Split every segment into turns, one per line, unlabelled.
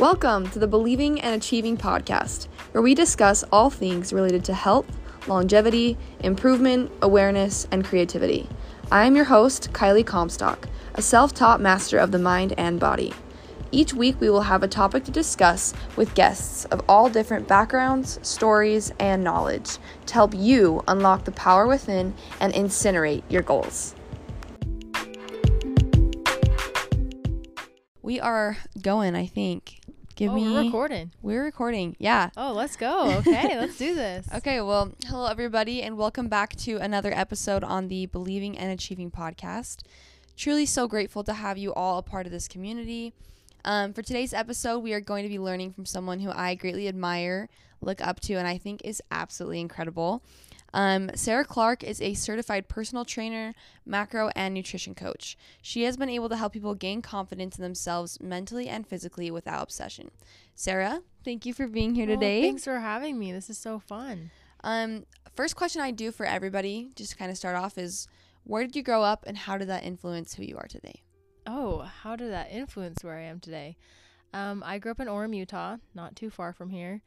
Welcome to the Believing and Achieving podcast, where we discuss all things related to health, longevity, improvement, awareness, and creativity. I am your host, Kylie Comstock, a self taught master of the mind and body. Each week, we will have a topic to discuss with guests of all different backgrounds, stories, and knowledge to help you unlock the power within and incinerate your goals. We are going, I think. Give
oh,
me.
we're recording.
We're recording. Yeah.
Oh, let's go. Okay, let's do this.
Okay, well, hello everybody, and welcome back to another episode on the Believing and Achieving podcast. Truly so grateful to have you all a part of this community. Um, for today's episode, we are going to be learning from someone who I greatly admire, look up to, and I think is absolutely incredible. Um, Sarah Clark is a certified personal trainer, macro, and nutrition coach. She has been able to help people gain confidence in themselves mentally and physically without obsession. Sarah, thank you for being here today.
thanks for having me. This is so fun.
Um, first question I do for everybody, just to kind of start off, is where did you grow up and how did that influence who you are today?
Oh, how did that influence where I am today? Um, I grew up in Orem, Utah, not too far from here.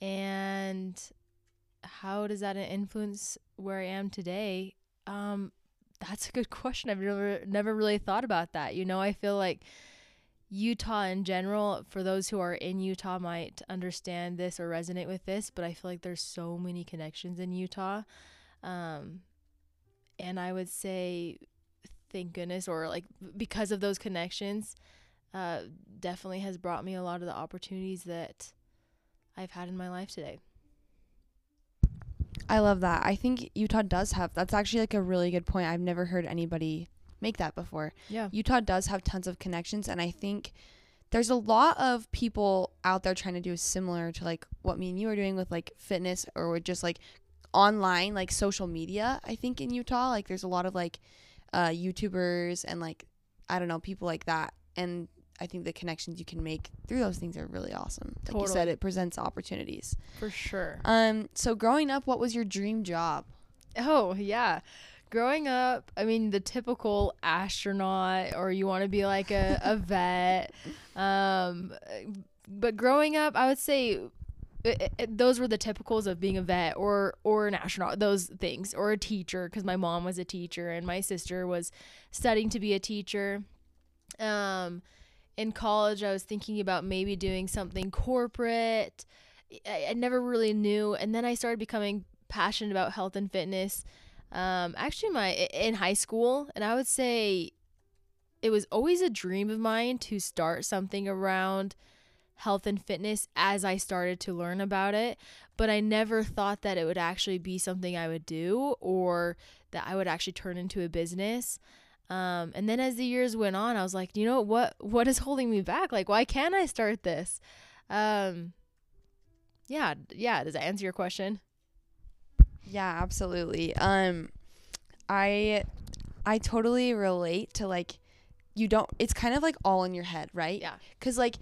And how does that influence where I am today? Um, that's a good question. I've never never really thought about that. You know, I feel like Utah in general, for those who are in Utah might understand this or resonate with this, but I feel like there's so many connections in Utah. Um, and I would say thank goodness or like because of those connections uh, definitely has brought me a lot of the opportunities that I've had in my life today.
I love that. I think Utah does have that's actually like a really good point. I've never heard anybody make that before.
Yeah.
Utah does have tons of connections and I think there's a lot of people out there trying to do similar to like what me and you are doing with like fitness or with just like online like social media. I think in Utah like there's a lot of like uh YouTubers and like I don't know people like that and I think the connections you can make through those things are really awesome. Like you said it presents opportunities.
For sure.
Um so growing up what was your dream job?
Oh, yeah. Growing up, I mean, the typical astronaut, or you want to be like a, a vet. Um, but growing up, I would say it, it, those were the typicals of being a vet or or an astronaut those things or a teacher because my mom was a teacher and my sister was studying to be a teacher um in college i was thinking about maybe doing something corporate. I, I never really knew. And then i started becoming passionate about health and fitness um actually my in high school. And i would say it was always a dream of mine to start something around health and fitness as I started to learn about it, but I never thought that it would actually be something I would do or that I would actually turn into a business. Um, and then as the years went on, I was like, you know what? What is holding me back? Like, why can't I start this? Um, yeah, yeah. Does that answer your question?
Yeah, absolutely. Um I I totally relate to like you don't it's kind of like all in your head, right?
Yeah.
Cuz like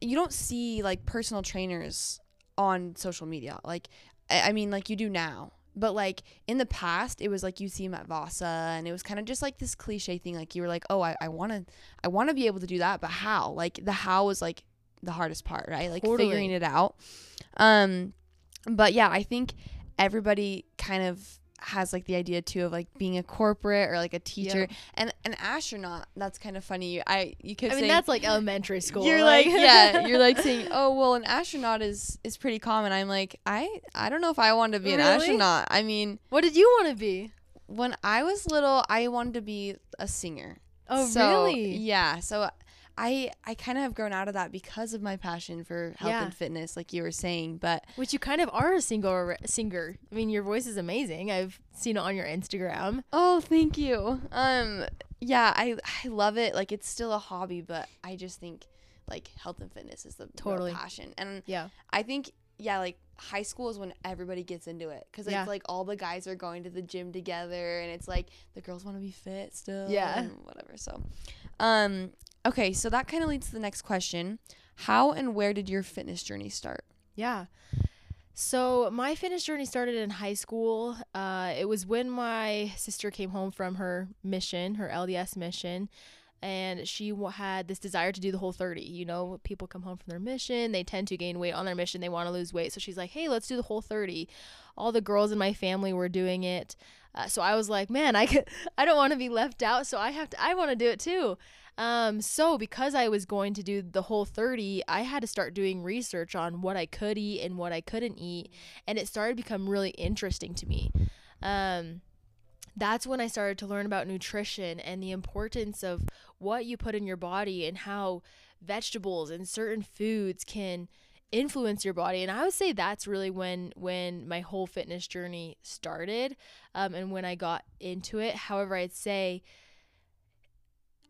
you don't see like personal trainers on social media. Like I, I mean like you do now. But like in the past it was like you see them at Vasa and it was kind of just like this cliche thing like you were like, "Oh, I I want to I want to be able to do that, but how?" Like the how was like the hardest part, right? Like
Totally.
figuring it out. Um but yeah, I think everybody kind of has like the idea too of like being a corporate or like a teacher and an astronaut that's kind of funny i you kept
I mean,
saying
that's like elementary school.
you're like yeah you're like saying oh well an astronaut is is pretty common i'm like i i don't know if i want to be an astronaut i mean
what did you want to be?
when i was little i wanted to be a singer
Oh,
So,
really?
yeah so i i kind of have grown out of that because of my passion for health
Yeah.
and fitness like you were saying but
Which you kind of are a singer. Singer. I mean, your voice is amazing. I've seen it on your Instagram.
Oh, thank you. Um, yeah, I I love it. Like it's still a hobby, but I just think like health and fitness is the
Totally.
passion, and
Yeah.
I think yeah, like high school is when everybody gets into it because
Yeah.
it's like all the guys are going to the gym together, and it's like the girls want to be fit still,
Yeah.
and whatever. So, um, okay, so that kind of leads to the next question: How and where did your fitness journey start?
Yeah. So my fitness journey started in high school. Uh, it was when my sister came home from her mission, her LDS mission. and she had this desire to do the whole 30 you know people come home from their mission they tend to gain weight on their mission they want to lose weight so she's like hey let's do the whole 30 all the girls in my family were doing it uh, so i was like man i could i don't want to be left out so i have to i want to do it too um, so because I was going to do the whole 30, I had to start doing research on what I could eat and what I couldn't eat, and it started to become really interesting to me. Um, that's when I started to learn about nutrition and the importance of what you put in your body and how vegetables and certain foods can influence your body and i would say that's really when when my whole fitness journey started um, and when i got into it however i'd say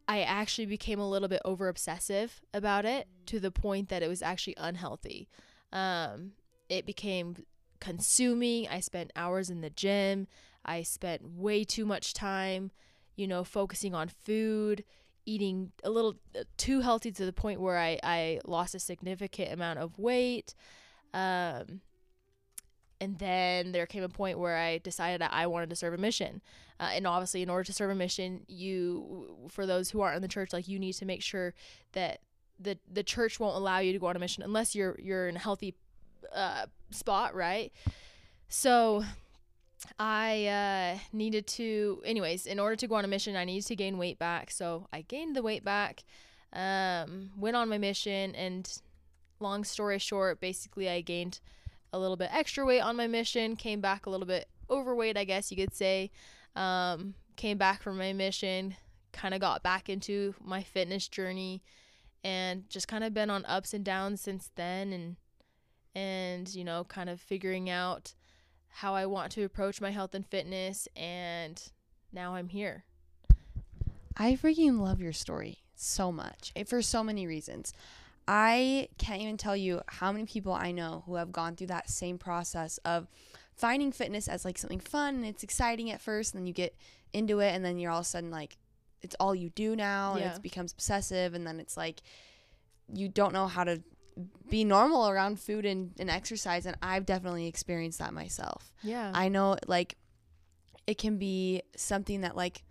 I actually became a little bit over obsessive about it to the point that it was actually unhealthy. Um, it became consuming. I spent hours in the gym. I spent way too much time, you know, focusing on food, eating a little uh, too healthy to the point where I, I lost a significant amount of weight. Um, and then there came a point where I decided that I wanted to serve a mission. Uh, and obviously, in order to serve a mission, you, for those who aren't in the church, like you need to make sure that the the church won't allow you to go on a mission unless you're you're in a healthy uh, spot, right? So I uh, needed to, anyways, in order to go on a mission, I needed to gain weight back. So I gained the weight back, um, went on my mission, and long story short, basically, I gained a little bit extra weight on my mission, came back a little bit overweight, I guess you could say. Um, came back from my mission, kind of got back into my fitness journey, and just kind of been on ups and downs since then, and and you know, kind of figuring out how I want to approach my health and fitness, and now I'm here.
I freaking love your story so much eh, for so many reasons. I can't even tell you how many people I know who have gone through that same process of finding fitness as like something fun and it's exciting at first, and then you get into it, and then you're all of a sudden like, it's all you do now, and it becomes obsessive, and then it's like, you don't know how to be normal around food and, and exercise, and I've definitely experienced that myself.
Yeah.
I know like it can be something that like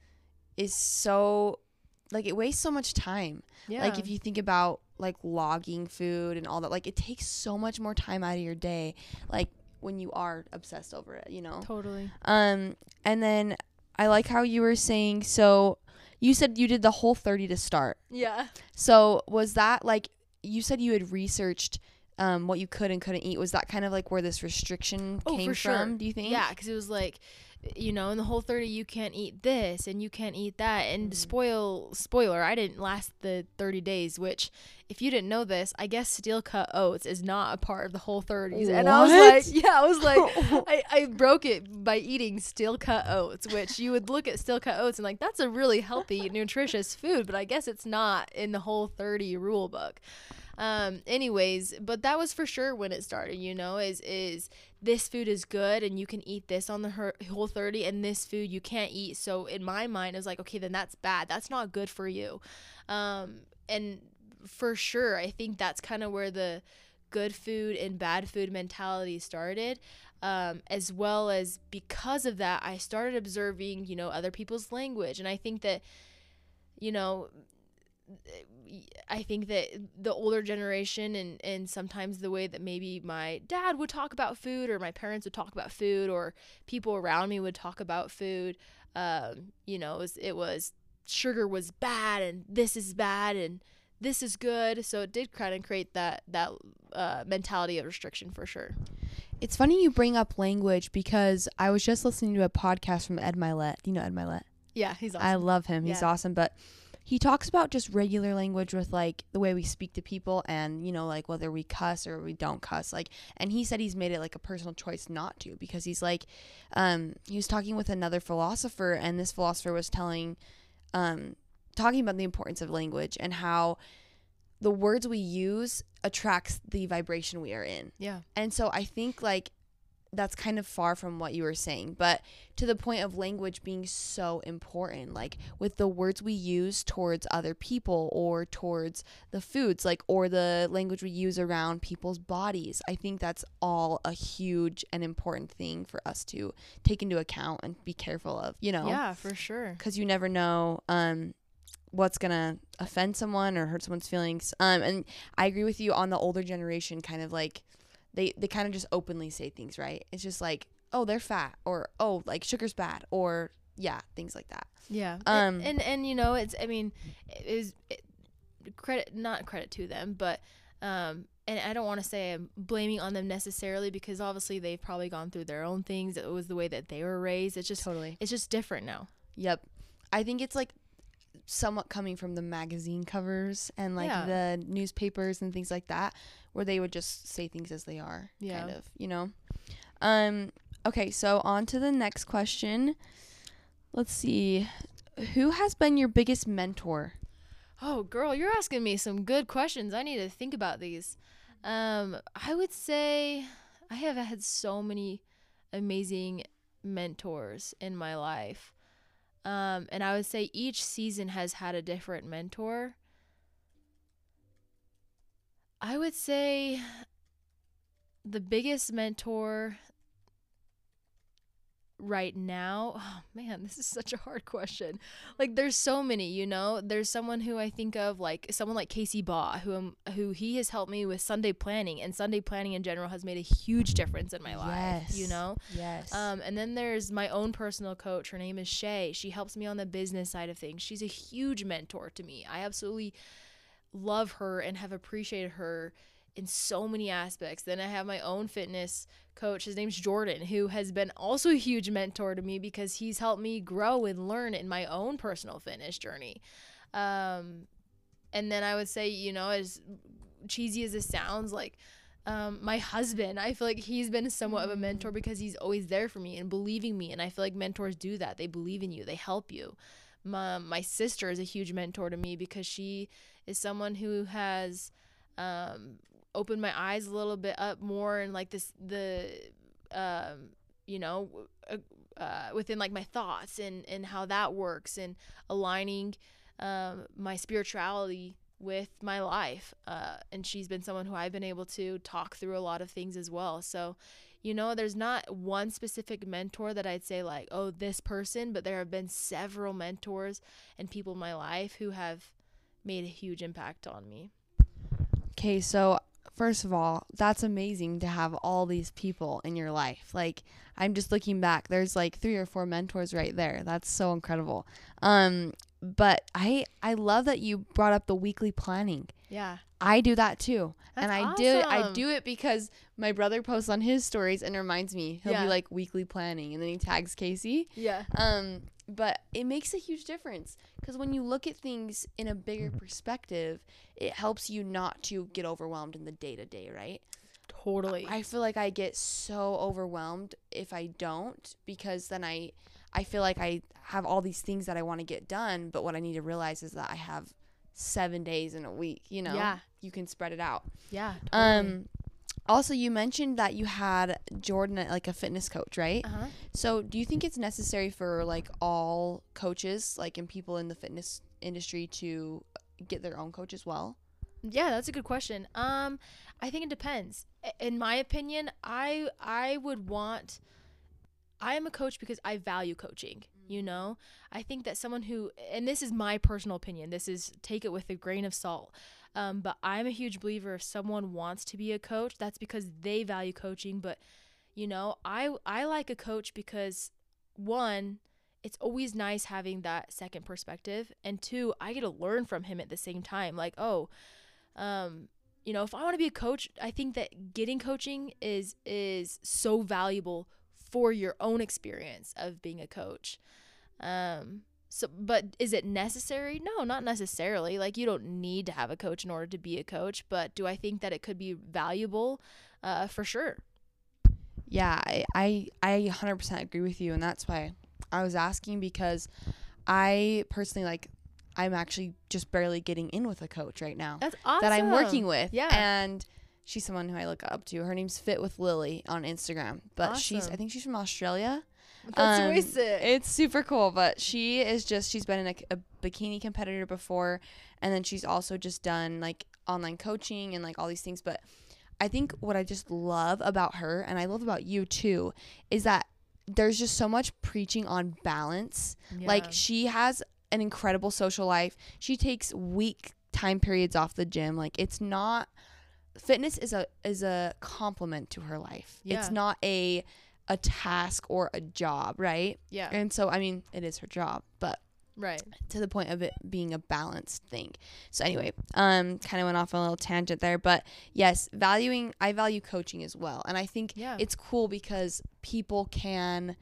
is so like it wastes so much time.
yeah.
Like if you think about like logging food and all that, like it takes so much more time out of your day. Like when you are obsessed over it, you know.
totally.
Um, and then I like how you were saying. So you said you did the whole thirty to start.
Yeah.
So was that like you said you had researched um what you could and couldn't eat? Was that kind of like where this restriction
Oh,
came
for sure.
from? Do you think?
Yeah, because it was like, you know, in the whole thirty, you can't eat this and you can't eat that. And
Mhm.
spoil spoiler, I didn't last the thirty days. Which, if you didn't know this, I guess steel cut oats is not a part of the whole thirties. And I was like, yeah, I was like, I, I broke it by eating steel cut oats, which you would look at steel cut oats and like that's a really healthy, nutritious food, but I guess it's not in the whole thirty rule book. Um, anyways, but that was for sure when it started, you know, is is this food is good and you can eat this on the whole 30 and this food you can't eat. So in my mind it was like, okay, then that's bad. That's not good for you. Um, and for sure, I think that's kind of where the good food and bad food mentality started. Um, as well as because of that, I started observing, you know, other people's language. And I think that, you know, I think that the older generation and, and sometimes the way that maybe my dad would talk about food or my parents would talk about food or people around me would talk about food, um, you know, it was, it was sugar was bad and this is bad and this is good. So it did kind of create that, that uh, mentality of restriction for sure.
It's funny you bring up language because I was just listening to a podcast from Ed Mylett. You know Ed Mylett?
Yeah, he's awesome.
I love him. He's
Yeah.
awesome. But he talks about just regular language with like the way we speak to people and, you know, like whether we cuss or we don't cuss. Like, and he said he's made it like a personal choice not to because he's like, um, he was talking with another philosopher and this philosopher was telling, um, talking about the importance of language and how the words we use attracts the vibration we are in.
yeah.
And so I think like that's kind of far from what you were saying, but to the point of language being so important, like with the words we use towards other people or towards the foods, like or the language we use around people's bodies. I think that's all a huge and important thing for us to take into account and be careful of, you know?
Yeah, for sure.
because you never know um what's gonna offend someone or hurt someone's feelings. Um, and I agree with you on the older generation, kind of like they they kind of just openly say things, right? It's just like, oh, they're fat, or oh, like sugar's bad, or yeah, things like that.
Yeah.
Um,
and, and and you know, it's I mean, it is it, credit not credit to them, but um and I don't want to say I'm blaming on them necessarily because obviously they've probably gone through their own things. It was the way that they were raised. It's just
Totally.
it's just different now.
Yep. I think it's like somewhat coming from the magazine covers and like
Yeah.
the newspapers and things like that where they would just say things as they are
Yeah.
kind of, you know. Um okay, so on to the next question. Let's see. Who has been your biggest mentor?
Oh, girl, you're asking me some good questions. I need to think about these. Um, I would say I have had so many amazing mentors in my life. Um, and I would say each season has had a different mentor. I would say the biggest mentor right now oh man this is such a hard question like there's so many you know there's someone who i think of like someone like casey baugh who um, who he has helped me with sunday planning and sunday planning in general has made a huge difference in my life you know
Yes.
um, and then there's my own personal coach. Her name is Shay. She helps me on the business side of things. She's a huge mentor to me. I absolutely love her and have appreciated her in so many aspects. Then I have my own fitness coach. His name's Jordan, who has been also a huge mentor to me because he's helped me grow and learn in my own personal fitness journey. Um, and then I would say, you know, as cheesy as this sounds, like um, my husband, I feel like he's been somewhat of a mentor because he's always there for me and believing me. And I feel like mentors do that. They believe in you, they help you. My, my sister is a huge mentor to me because she is someone who has um, opened my eyes a little bit up more and like this, the, um, you know, uh, uh, within like my thoughts and, and how that works and aligning um, my spirituality with my life. Uh, and she's been someone who I've been able to talk through a lot of things as well. So, you know, there's not one specific mentor that I'd say, like, oh, this person, but there have been several mentors and people in my life who have made a huge impact on me.
Okay, so first of all, that's amazing to have all these people in your life. Like I'm just looking back, there's like three or four mentors right there. That's so incredible. Um but I I love that you brought up the weekly planning.
Yeah.
I do that too. and
That's
I do I do it because my brother posts on his stories and reminds me. He'll
Yeah.
be like weekly planning and then he tags Casey.
Yeah.
Um, but it makes a huge difference because when you look at things in a bigger
Mm-hmm.
perspective, it helps you not to get overwhelmed in the day to day, right?
Totally.
I feel like I get so overwhelmed if I don't because then I I feel like I have all these things that I want to get done, but what I need to realize is that I have 7 days in a week, you know?
Yeah.
You can spread it out.
yeah.
Um also you mentioned that you had Jordan at, like a fitness coach, right?
uh huh.
So, do you think it's necessary for like all coaches, like and people in the fitness industry, to get their own coach as well?
Yeah, that's a good question. Um, I think it depends. In my opinion, I I would want. I am a coach because I value coaching. You know, I think that someone who, and this is my personal opinion. This is take it with a grain of salt. Um, but I'm a huge believer if someone wants to be a coach, that's because they value coaching. But you know, I I like a coach because one, it's always nice having that second perspective, and two, I get to learn from him at the same time. Like, oh, um you know if i want to be a coach i think that getting coaching is is so valuable for your own experience of being a coach um so but is it necessary no not necessarily like you don't need to have a coach in order to be a coach but do i think that it could be valuable uh for sure
Yeah, I I, I 100% agree with you, and that's why I was asking because I personally like I'm actually just barely getting in with a coach right now
that's awesome
that I'm working with.
yeah
and she's someone who I look up to. Her name's Fit with Lily on Instagram, but she's I think she's from Australia.
That's
Um,
way sick
It's super cool, but she is just she's been in a, a bikini competitor before, and then she's also just done like online coaching and like all these things. But I think what I just love about her, and I love about you too, is that there's just so much preaching on balance. Like she has an incredible social life. She takes week time periods off the gym. Like it's not fitness is a is a complement to her life. It's not a a task or a job, right?
Yeah.
And so I mean, it is her job, but
Right.
to the point of it being a balanced thing. So anyway, um kind of went off on a little tangent there, but yes, valuing I value coaching as well. And I think
Yeah.
it's cool because people can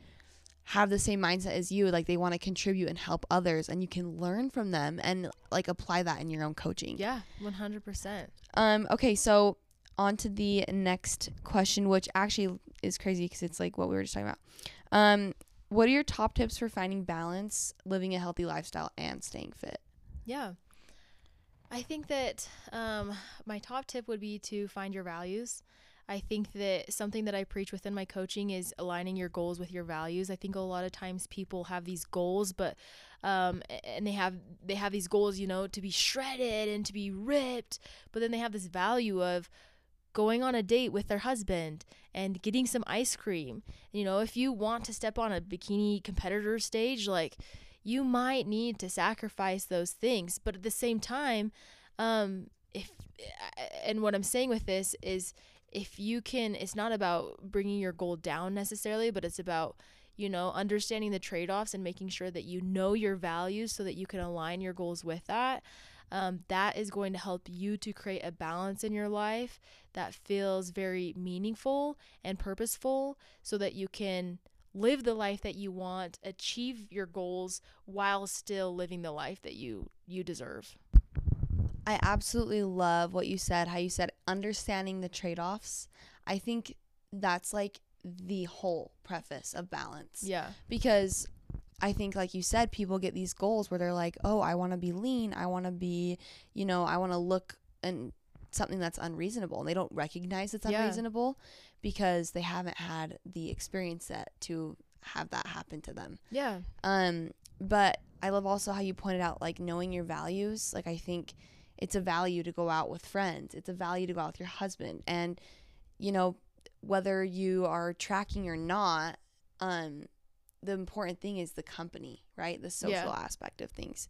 have the same mindset as you like they want to contribute and help others and you can learn from them and like apply that in your own coaching.
Yeah. One hundred percent.
Um okay, so on to the next question which actually is crazy cuz it's like what we were just talking about. Um what are your top tips for finding balance, living a healthy lifestyle and staying fit?
Yeah. I think that um, my top tip would be to find your values. I think that something that I preach within my coaching is aligning your goals with your values. I think a lot of times people have these goals, but um, and they have they have these goals, you know, to be shredded and to be ripped, but then they have this value of going on a date with their husband and getting some ice cream. You know, if you want to step on a bikini competitor stage, like you might need to sacrifice those things but at the same time um if and what i'm saying with this is if you can it's not about bringing your goal down necessarily but it's about you know understanding the trade-offs and making sure that you know your values so that you can align your goals with that um, that is going to help you to create a balance in your life that feels very meaningful and purposeful so that you can live the life that you want, achieve your goals while still living the life that you you deserve.
I absolutely love what you said, how you said understanding the trade offs. I think that's like the whole preface of balance.
Yeah.
Because I think, like you said, people get these goals where they're like, oh, I want to be lean. I want to be, you know, I want to look and something that's unreasonable. And they don't recognize it's
Yeah.
unreasonable because they haven't had the experience set to have that happen to them.
Yeah.
Um, but I love also how you pointed out like knowing your values. Like I think it's a value to go out with friends. It's a value to go out with your husband. And you know, whether you are tracking or not, um, the important thing is the company, right? The social
Yeah.
aspect of things.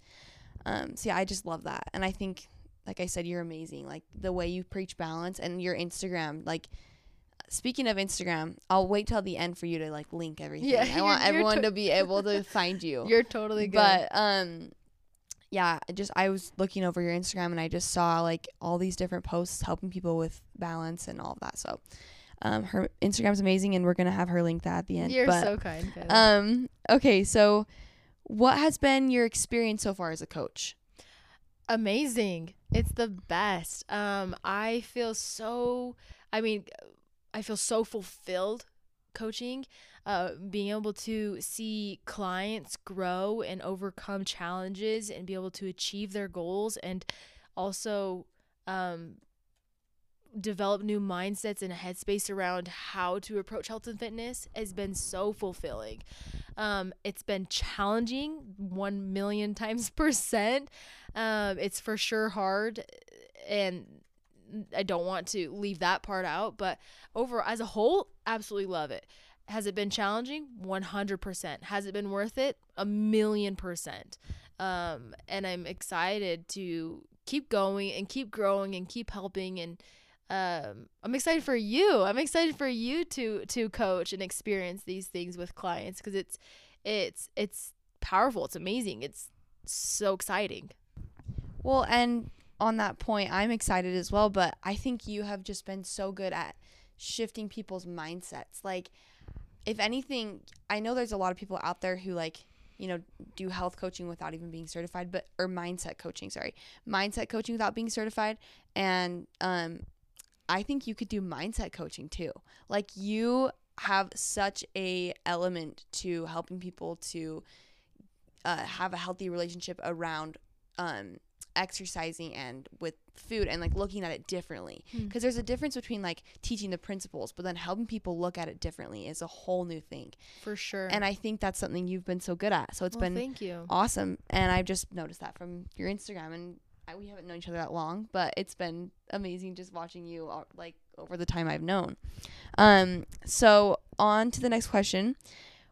Um, so yeah, I just love that. And I think like I said, you're amazing. Like the way you preach balance and your Instagram, like speaking of Instagram, I'll wait till the end for you to like link everything.
Yeah,
I want everyone
to-
to be able to find you.
You're totally good.
But um yeah, I just I was looking over your Instagram and I just saw like all these different posts helping people with balance and all of that. So um her Instagram's amazing and we're going to have her link that at the end.
You're
but,
so kind.
Um okay, so what has been your experience so far as a coach?
Amazing. It's the best. Um, I feel so. I mean, I feel so fulfilled coaching. Uh, being able to see clients grow and overcome challenges and be able to achieve their goals and also um, develop new mindsets and a headspace around how to approach health and fitness has been so fulfilling. Um, it's been challenging, one million times percent. Um, it's for sure hard, and I don't want to leave that part out. But over as a whole, absolutely love it. Has it been challenging? One hundred percent. Has it been worth it? A million percent. Um, and I'm excited to keep going and keep growing and keep helping and um, I'm excited for you. I'm excited for you to to coach and experience these things with clients because it's it's it's powerful. It's amazing. It's so exciting.
Well, and on that point, I'm excited as well, but I think you have just been so good at shifting people's mindsets. Like, if anything, I know there's a lot of people out there who, like, you know, do health coaching without even being certified, but, or mindset coaching, sorry, mindset coaching without being certified. And, um, I think you could do mindset coaching too. Like, you have such a element to helping people to uh, have a healthy relationship around um, exercising and with food and like looking at it differently
Hmm.
because there's a difference between like teaching the principles but then helping people look at it differently is a whole new thing
For sure.
and i think that's something you've been so good at so it's
well,
been
thank you.
awesome and i've just noticed that from your instagram and I, we haven't known each other that long but it's been amazing just watching you uh, like over the time i've known um so on to the next question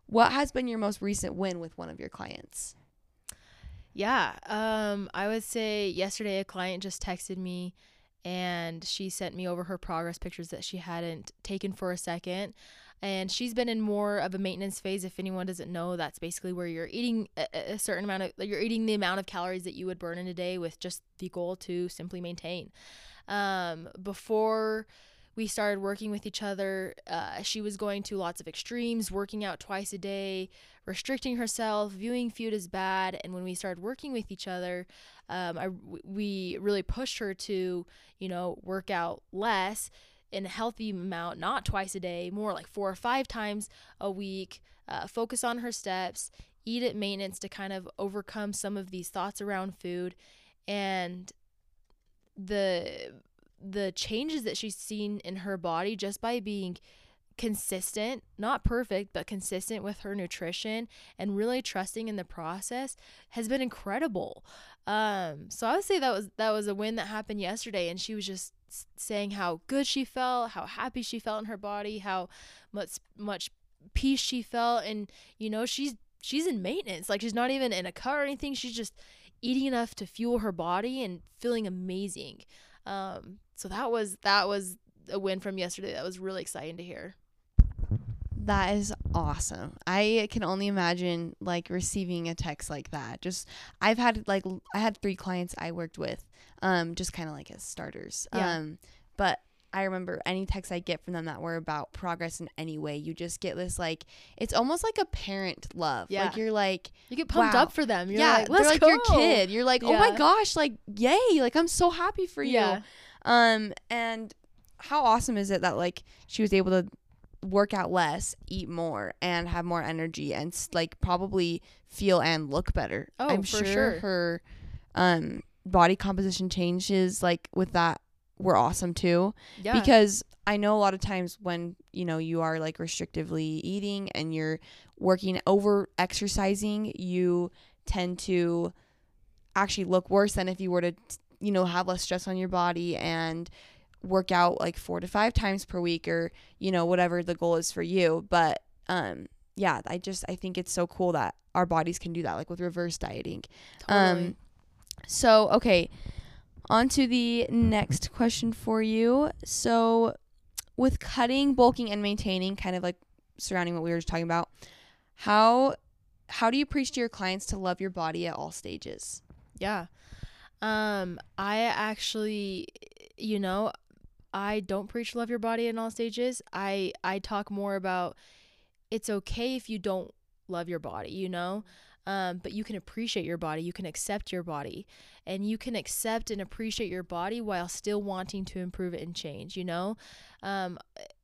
what has been your most recent win with one of your clients
Yeah. Um, I would say yesterday a client just texted me and she sent me over her progress pictures that she hadn't taken for a second. And she's been in more of a maintenance phase. If anyone doesn't know, that's basically where you're eating a, a certain amount of, you're eating the amount of calories that you would burn in a day with just the goal to simply maintain. Um, before we started working with each other. Uh, she was going to lots of extremes, working out twice a day, restricting herself, viewing food as bad. And when we started working with each other, um, I, we really pushed her to, you know, work out less in a healthy amount, not twice a day, more like four or five times a week. Uh, focus on her steps, eat at maintenance to kind of overcome some of these thoughts around food. And the the changes that she's seen in her body just by being consistent, not perfect, but consistent with her nutrition and really trusting in the process has been incredible. Um, so I would say that was that was a win that happened yesterday and she was just saying how good she felt, how happy she felt in her body, how much much peace she felt and you know, she's she's in maintenance. Like she's not even in a cut or anything. She's just eating enough to fuel her body and feeling amazing. Um, so that was that was a win from yesterday. That was really exciting to hear.
That is awesome. I can only imagine like receiving a text like that. Just I've had like I had three clients I worked with, um, just kind of like as starters. Yeah. Um, but I remember any texts I get from them that were about progress in any way, you just get this like it's almost like a parent love. Yeah. Like you're like
you get pumped wow. up for them. You're
yeah,
like, Let's
they're like
go.
your kid. You're like, oh my gosh, like yay! Like I'm so happy for you. Yeah. Um, and how awesome is it that like she was able to work out less, eat more, and have more energy, and like probably feel and look better.
Oh, I'm sure, sure
her um body composition changes like with that were awesome too. Yeah. Because I know a lot of times when, you know, you are like restrictively eating and you're working over exercising, you tend to actually look worse than if you were to you know, have less stress on your body and work out like four to five times per week or, you know, whatever the goal is for you. But um yeah, I just I think it's so cool that our bodies can do that, like with reverse dieting. Totally. Um so okay. On to the next question for you. So with cutting, bulking, and maintaining, kind of like surrounding what we were just talking about, how how do you preach to your clients to love your body at all stages?
Yeah. Um, I actually, you know, I don't preach love your body in all stages. I I talk more about it's okay if you don't love your body, you know? Um, but you can appreciate your body, you can accept your body, and you can accept and appreciate your body while still wanting to improve it and change, you know? Um,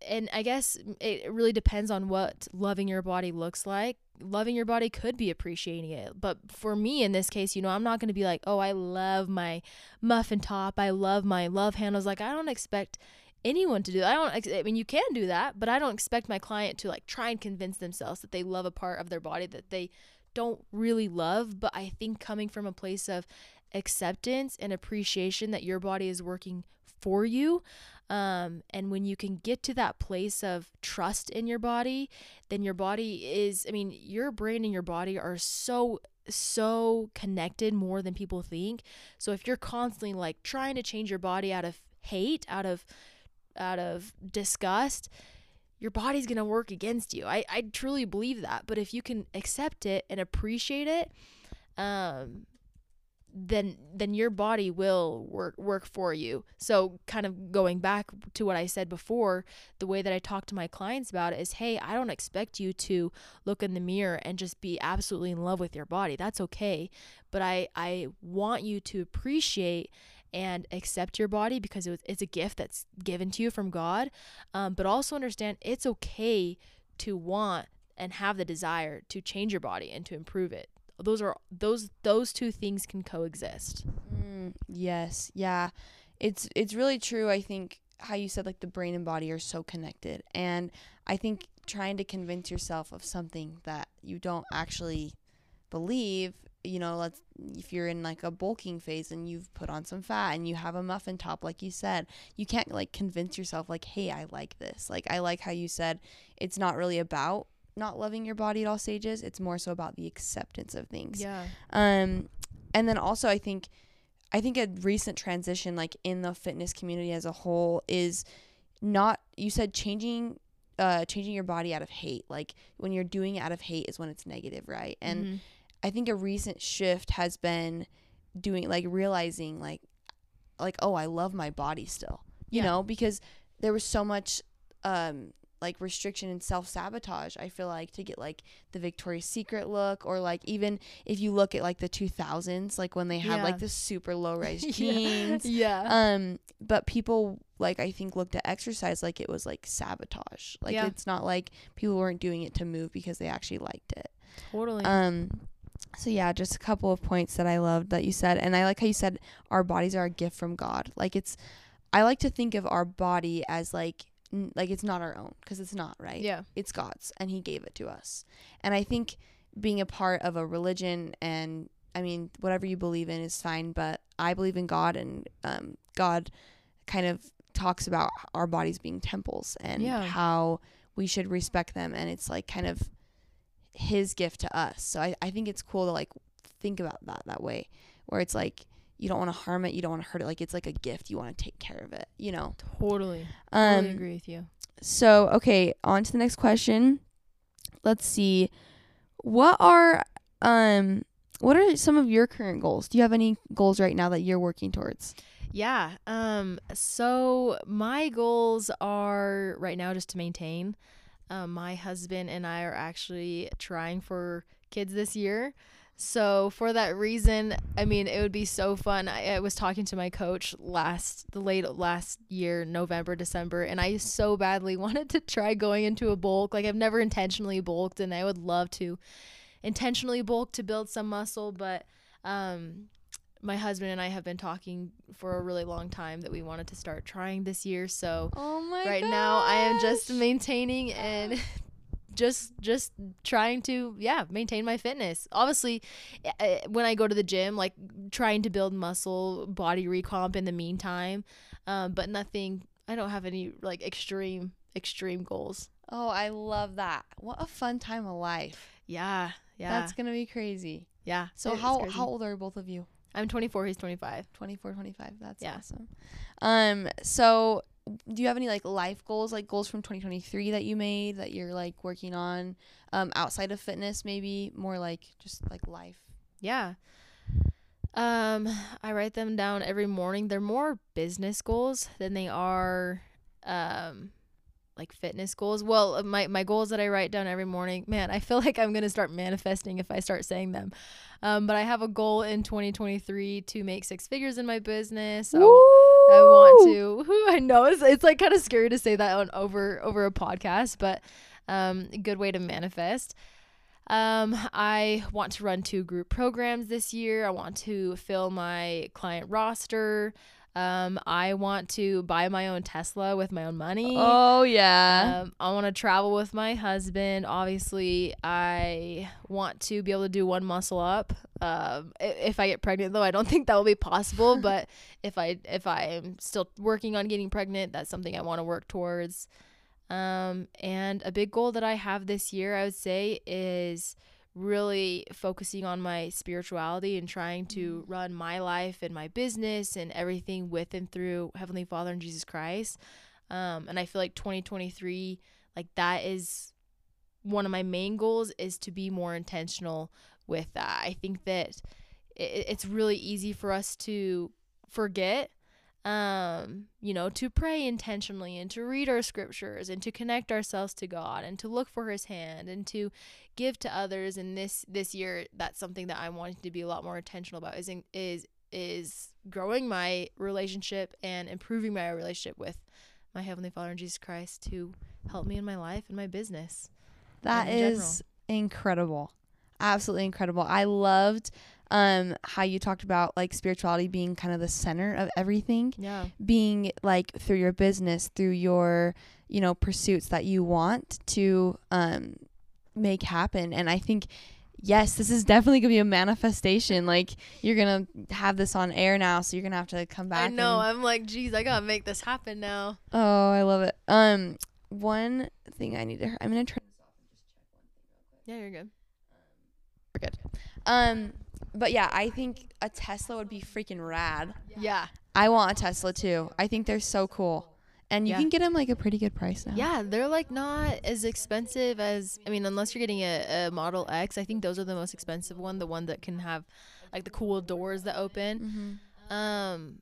and I guess it really depends on what loving your body looks like. Loving your body could be appreciating it. But for me in this case, you know, I'm not going to be like, oh, I love my muffin top. I love my love handles. Like, I don't expect anyone to do that. I don't I mean you can do that, but I don't expect my client to like try and convince themselves that they love a part of their body that they don't really love, but I think coming from a place of acceptance and appreciation that your body is working for you. Um, and when you can get to that place of trust in your body, then your body is, I mean, your brain and your body are so, so connected more than people think. So if you're constantly like trying to change your body out of hate, out of, out of disgust, your body's going to work against you. I, I truly believe that. But if you can accept it and appreciate it, um, then then your body will work work for you. So kind of going back to what I said before, the way that I talk to my clients about it is, "Hey, I don't expect you to look in the mirror and just be absolutely in love with your body. That's okay, but I I want you to appreciate and accept your body because it was, it's a gift that's given to you from God. Um, but also understand it's okay to want and have the desire to change your body and to improve it. Those are those those two things can coexist.
Mm, yes, yeah, it's it's really true. I think how you said like the brain and body are so connected, and I think trying to convince yourself of something that you don't actually believe you know, let's if you're in like a bulking phase and you've put on some fat and you have a muffin top like you said, you can't like convince yourself like, "Hey, I like this." Like I like how you said it's not really about not loving your body at all stages. It's more so about the acceptance of things.
Yeah.
Um and then also I think I think a recent transition like in the fitness community as a whole is not you said changing uh changing your body out of hate. Like when you're doing it out of hate is when it's negative, right? And
Mhm.
I think a recent shift has been doing like realizing like like oh I love my body still. You
Yeah.
know, because there was so much um like restriction and self sabotage. I feel like to get like the Victoria's Secret look or like even if you look at like the 2000s like when they had
Yeah.
like the super low rise jeans.
yeah.
Um but people like I think looked at exercise like it was like sabotage. Like
Yeah.
it's not like people weren't doing it to move because they actually liked it.
totally.
Um so yeah, just a couple of points that I loved that you said and I like how you said our bodies are a gift from God. Like it's I like to think of our body as like like it's not our own because it's not, right?
yeah.
It's God's and he gave it to us. And I think being a part of a religion and I mean whatever you believe in is fine, but I believe in God and um God kind of talks about our bodies being temples and
Yeah.
how we should respect them and it's like kind of his gift to us. So I, I think it's cool to like think about that that way where it's like you don't want to harm it, you don't want to hurt it. Like it's like a gift. You want to take care of it, you know.
Totally.
Um
totally agree with you.
so, okay, on to the next question. Let's see. What are um what are some of your current goals? Do you have any goals right now that you're working towards?
Yeah. Um. So my goals are right now just to maintain. Um, my husband and I are actually trying for kids this year. So for that reason, I mean, it would be so fun. I, I was talking to my coach last the late last year, November, December, and I so badly wanted to try going into a bulk. Like I've never intentionally bulked, and I would love to intentionally bulk to build some muscle, but um my husband and I have been talking for a really long time that we wanted to start trying this year. So
Oh
right now I am just maintaining and just just trying to yeah maintain my fitness obviously uh, when i go to the gym like trying to build muscle body recomp in the meantime um, but nothing i don't have any like extreme extreme goals
Oh, I love that. What a fun time of life.
yeah yeah
That's going to be crazy.
yeah
So
it-
how how old are both of you?
i'm 24 he's 25
24, 25. That's
Yeah.
awesome. Um so do you have any like life goals, like goals from 2023 that you made that you're like working on um outside of fitness maybe, more like just like life?
Yeah. Um, I write them down every morning. They're more business goals than they are um like fitness goals. Well, uh, my my goals that I write down every morning, man, I feel like I'm going to start manifesting if I start saying them. Um, but I have a goal in 2023 to make six figures in my business. I, I want to. Who I know it's, it's like kind of scary to say that on over over a podcast, but um, good way to manifest. Um, I want to run two group programs this year. I want to fill my client roster. Um, I want to buy my own Tesla with my own money.
Oh yeah.
Um, I want to travel with my husband. Obviously, I want to be able to do one muscle up. Um, if I get pregnant, though, I don't think that will be possible. but if I if I am still working on getting pregnant, that's something I want to work towards. Um, and a big goal that I have this year, I would say, is really focusing on my spirituality and trying to run my life and my business and everything with and through Heavenly Father and Jesus Christ. Um, and I feel like 2023, like that is one of my main goals is to be more intentional with that. I think that it, it's really easy for us to forget um you know to pray intentionally and to read our scriptures and to connect ourselves to God and to look for his hand and to give to others and this this year that's something that I'm wanting to be a lot more intentional about is in, is is growing my relationship and improving my relationship with my heavenly father and Jesus Christ to help me in my life and my business.
That
in general.
incredible. Absolutely incredible. I loved um how you talked about like spirituality being kind of the center of everything.
Yeah.
being like through your business, through your, you know, pursuits that you want to um make happen. And I think yes, this is definitely to be a manifestation. Like you're to have this on air now, so you're to have to come back
I know.
and-
I'm like, geez, I gotta make this happen now.
oh, I love it. Um one thing I need to I'm to turn
Yeah, you're good.
we're good. Um but yeah, I think a Tesla would be freaking rad.
Yeah.
I want a Tesla too. I think they're so cool. And you
Yeah.
can get them like a pretty good price now.
Yeah, they're like not as expensive as I mean, unless you're getting a, a Model X. I think those are the most expensive one, the one that can have like the cool doors that open.
hmm
Um,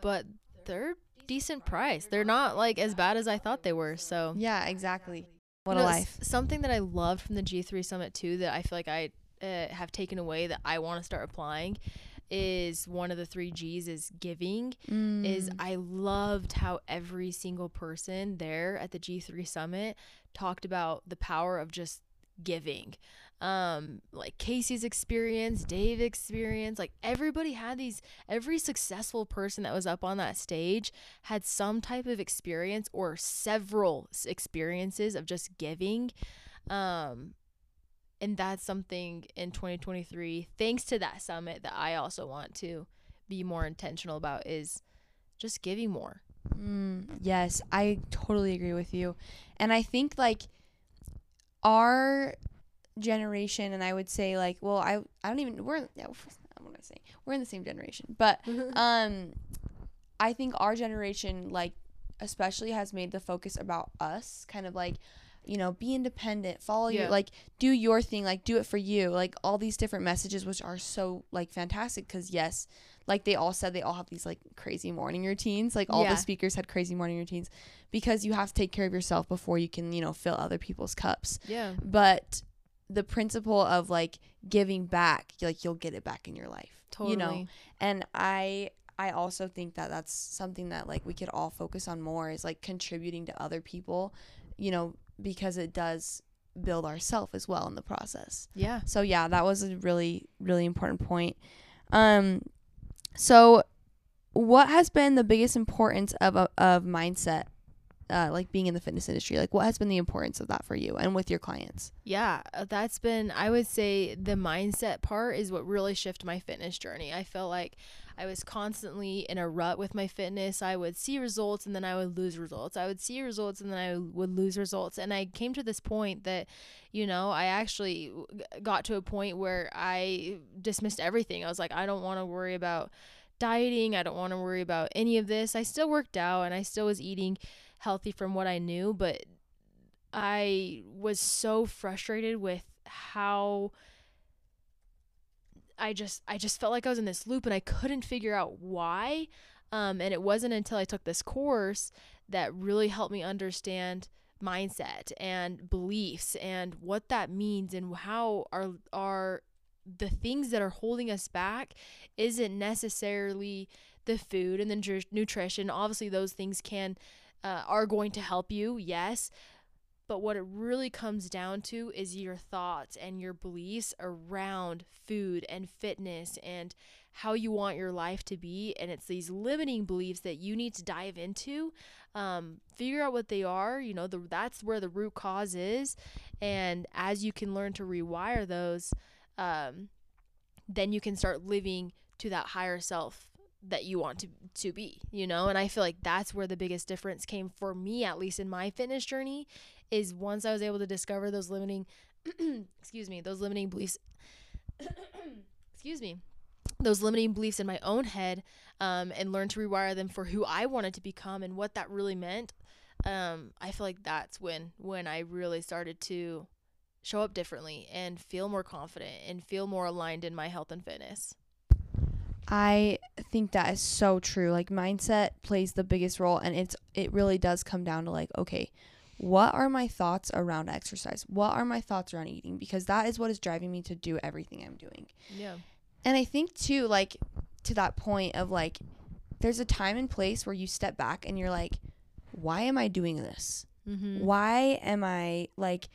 but they're decent price. They're not like as bad as I thought they were. So
Yeah, exactly. What
You
a
know, s-
life.
Something that I loved from the G3 Summit too that I feel like I uh, have taken away that I want to start applying is one of the three G's is giving. Is
Mm.
I loved how every single person there at the G3 Summit talked about the power of just giving. Um, like Casey's experience, Dave experience, like everybody had these every successful person that was up on that stage had some type of experience or several experiences of just giving. Um and that's something in 2023 thanks to that summit that I also want to be more intentional about is just giving more.
Mm, yes, I totally agree with you. And I think like our generation and I would say like well I I don't even we're yeah, I'm gonna say we're in the same generation. But um I think our generation like especially has made the focus about us kind of like you know be independent follow your like do your thing like do it for you like all these different messages which are so like fantastic because yes like they all said they all have these like crazy morning routines like all
Yeah.
the speakers had crazy morning routines because you have to take care of yourself before you can you know fill other people's cups
yeah.
but the principle of like giving back like you'll get it back in your life
Totally.
you know and i i also think that that's something that like we could all focus on more is like contributing to other people you know because it does build ourself as well in the process
Yeah.
so yeah that was a really really important point um so what has been the biggest importance of a, of mindset uh, like being in the fitness industry like what has been the importance of that for you and with your clients
Yeah, uh, that's been I would say the mindset part is what really shifted my fitness journey. I felt like I was constantly in a rut with my fitness. I would see results and then I would lose results. I would see results and then I would lose results. And I came to this point that you know, I actually got to a point where I dismissed everything. I was like I don't want to worry about dieting. I don't want to worry about any of this. I still worked out and I still was eating healthy from what I knew, but I was so frustrated with how I just I just felt like I was in this loop and I couldn't figure out why. Um, and it wasn't until I took this course that really helped me understand mindset and beliefs and what that means and how our our the things that are holding us back isn't necessarily the food and the nutrition. Obviously, those things can uh, are going to help you, yes. But what it really comes down to is your thoughts and your beliefs around food and fitness and how you want your life to be. And it's these limiting beliefs that you need to dive into, um, figure out what they are. You know, the, that's where the root cause is. And as you can learn to rewire those, um, then you can start living to that higher self that you want to to be you know? And i feel like that's where the biggest difference came for me at least in my fitness journey is once i was able to discover those limiting excuse me those limiting beliefs excuse me those limiting beliefs in my own head um, and learn to rewire them for who i wanted to become and what that really meant um, i feel like that's when when i really started to show up differently and feel more confident and feel more aligned in my health and fitness
I think that is so true. Like mindset plays the biggest role and it's it really does come down to like okay, what are my thoughts around exercise? What are my thoughts around eating? Because that is what is driving me to do everything I'm doing.
yeah
And I think too like to that point of like there's a time and place where you step back and you're like why am I doing this?
mm-hmm.
why am i like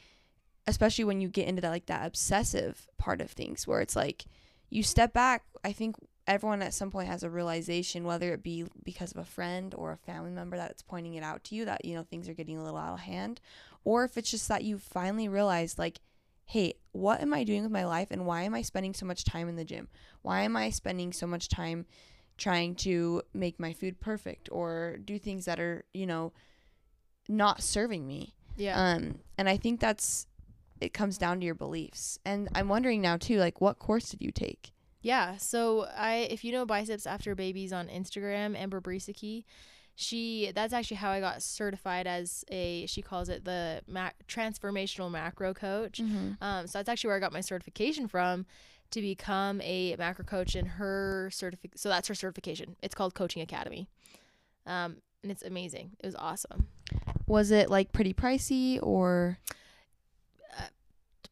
especially when you get into that like that obsessive part of things where it's like you step back i think everyone at some point has a realization whether it be because of a friend or a family member that it's pointing it out to you that you know things are getting a little out of hand or if it's just that you finally realize like hey what am i doing with my life and why am i spending so much time in the gym why am i spending so much time trying to make my food perfect or do things that are you know not serving me
yeah
um, and I think that's it comes down to your beliefs. And I'm wondering now too, like what course did you take?
Yeah. So I, if you know biceps after babies on Instagram, Amber Brueseke, she that's actually how I got certified as a she calls it the mac, transformational macro coach.
Mm-hmm.
Um, so that's actually where I got my certification from to become a macro coach in her certific. So that's her certification. It's called Coaching Academy, um, and it's amazing. It was awesome.
Was it like pretty pricey or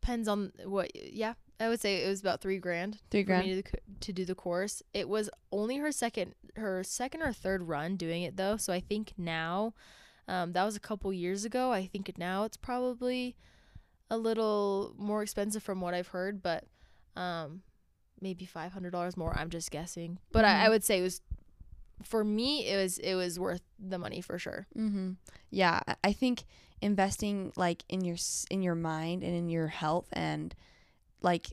Depends on what. Yeah, I would say it was about three grand.
three grand?
to, to do the course. It was only her second her second or third run doing it though. So I think now um, that was a couple years ago. I think now it's probably a little more expensive from what I've heard, but um, maybe five hundred dollars more. I'm just guessing, but I, I
Mhm.
would say it was for me. It was it was worth the money for sure.
Mm-hmm. Yeah, I- I think investing like in your in your mind and in your health and like